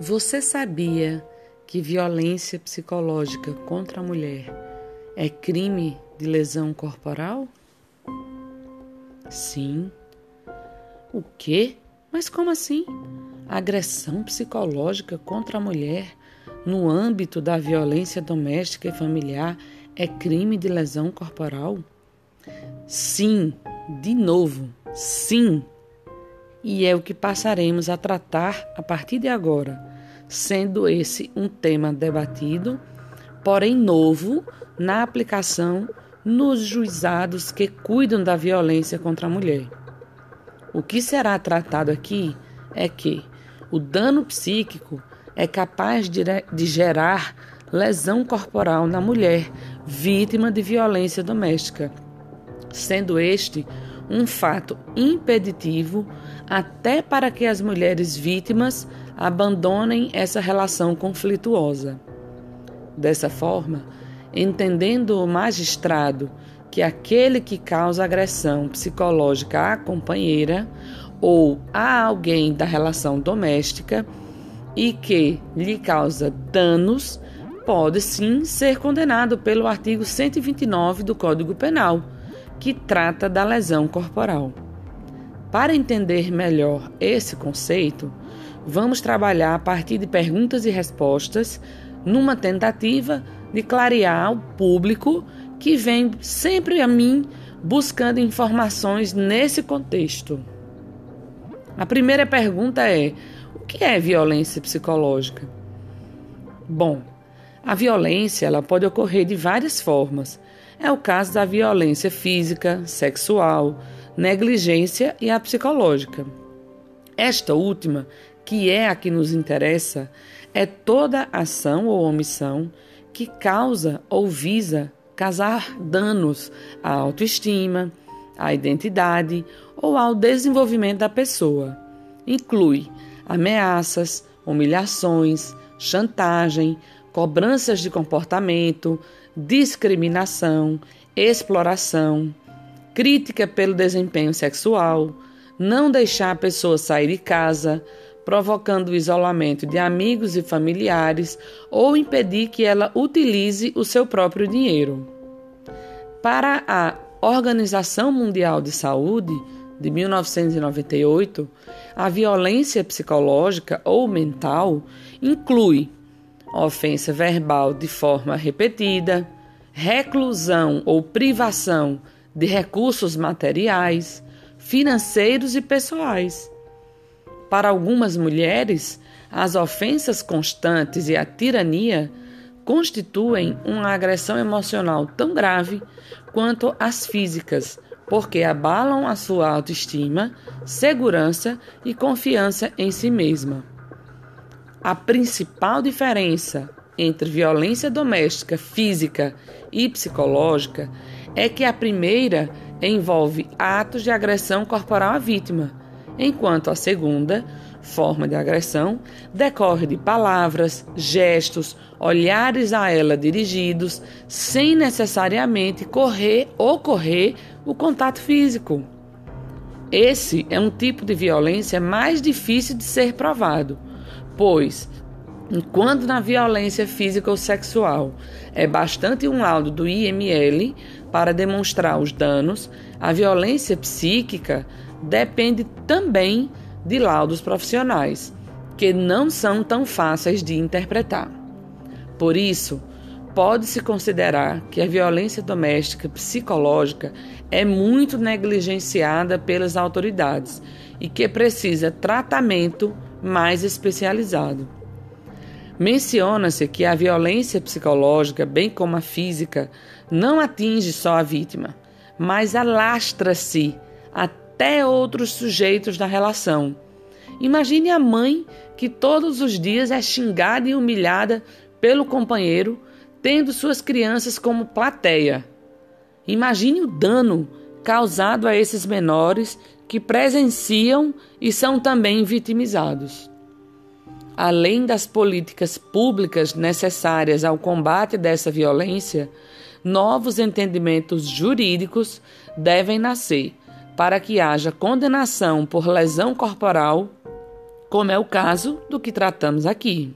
Você sabia que violência psicológica contra a mulher é crime de lesão corporal? Sim. O quê? Mas como assim? Agressão psicológica contra a mulher no âmbito da violência doméstica e familiar é crime de lesão corporal? Sim, de novo, sim e é o que passaremos a tratar a partir de agora, sendo esse um tema debatido, porém novo na aplicação nos juizados que cuidam da violência contra a mulher. O que será tratado aqui é que o dano psíquico é capaz de, de gerar lesão corporal na mulher vítima de violência doméstica, sendo este um fato impeditivo até para que as mulheres vítimas abandonem essa relação conflituosa. Dessa forma, entendendo o magistrado que aquele que causa agressão psicológica à companheira ou a alguém da relação doméstica e que lhe causa danos pode sim ser condenado pelo artigo 129 do Código Penal que trata da lesão corporal. Para entender melhor esse conceito, vamos trabalhar a partir de perguntas e respostas numa tentativa de clarear ao público que vem sempre a mim buscando informações nesse contexto. A primeira pergunta é: o que é violência psicológica? Bom, a violência ela pode ocorrer de várias formas é o caso da violência física, sexual, negligência e a psicológica. Esta última, que é a que nos interessa, é toda ação ou omissão que causa ou visa causar danos à autoestima, à identidade ou ao desenvolvimento da pessoa. Inclui ameaças, humilhações, chantagem, cobranças de comportamento, discriminação, exploração, crítica pelo desempenho sexual, não deixar a pessoa sair de casa, provocando o isolamento de amigos e familiares ou impedir que ela utilize o seu próprio dinheiro. Para a Organização Mundial de Saúde, de 1998, a violência psicológica ou mental inclui ofensa verbal de forma repetida, reclusão ou privação de recursos materiais, financeiros e pessoais. Para algumas mulheres, as ofensas constantes e a tirania constituem uma agressão emocional tão grave quanto as físicas, porque abalam a sua autoestima, segurança e confiança em si mesma. A principal diferença entre violência doméstica física e psicológica é que a primeira envolve atos de agressão corporal à vítima, enquanto a segunda forma de agressão decorre de palavras, gestos, olhares a ela dirigidos, sem necessariamente correr ou correr o contato físico. Esse é um tipo de violência mais difícil de ser provado pois, enquanto na violência física ou sexual é bastante um laudo do IML para demonstrar os danos, a violência psíquica depende também de laudos profissionais, que não são tão fáceis de interpretar. Por isso, pode-se considerar que a violência doméstica psicológica é muito negligenciada pelas autoridades e que precisa tratamento mais especializado. Menciona-se que a violência psicológica, bem como a física, não atinge só a vítima, mas alastra-se até outros sujeitos da relação. Imagine a mãe que todos os dias é xingada e humilhada pelo companheiro, tendo suas crianças como plateia. Imagine o dano causado a esses menores que presenciam e são também vitimizados. Além das políticas públicas necessárias ao combate dessa violência, novos entendimentos jurídicos devem nascer para que haja condenação por lesão corporal como é o caso do que tratamos aqui.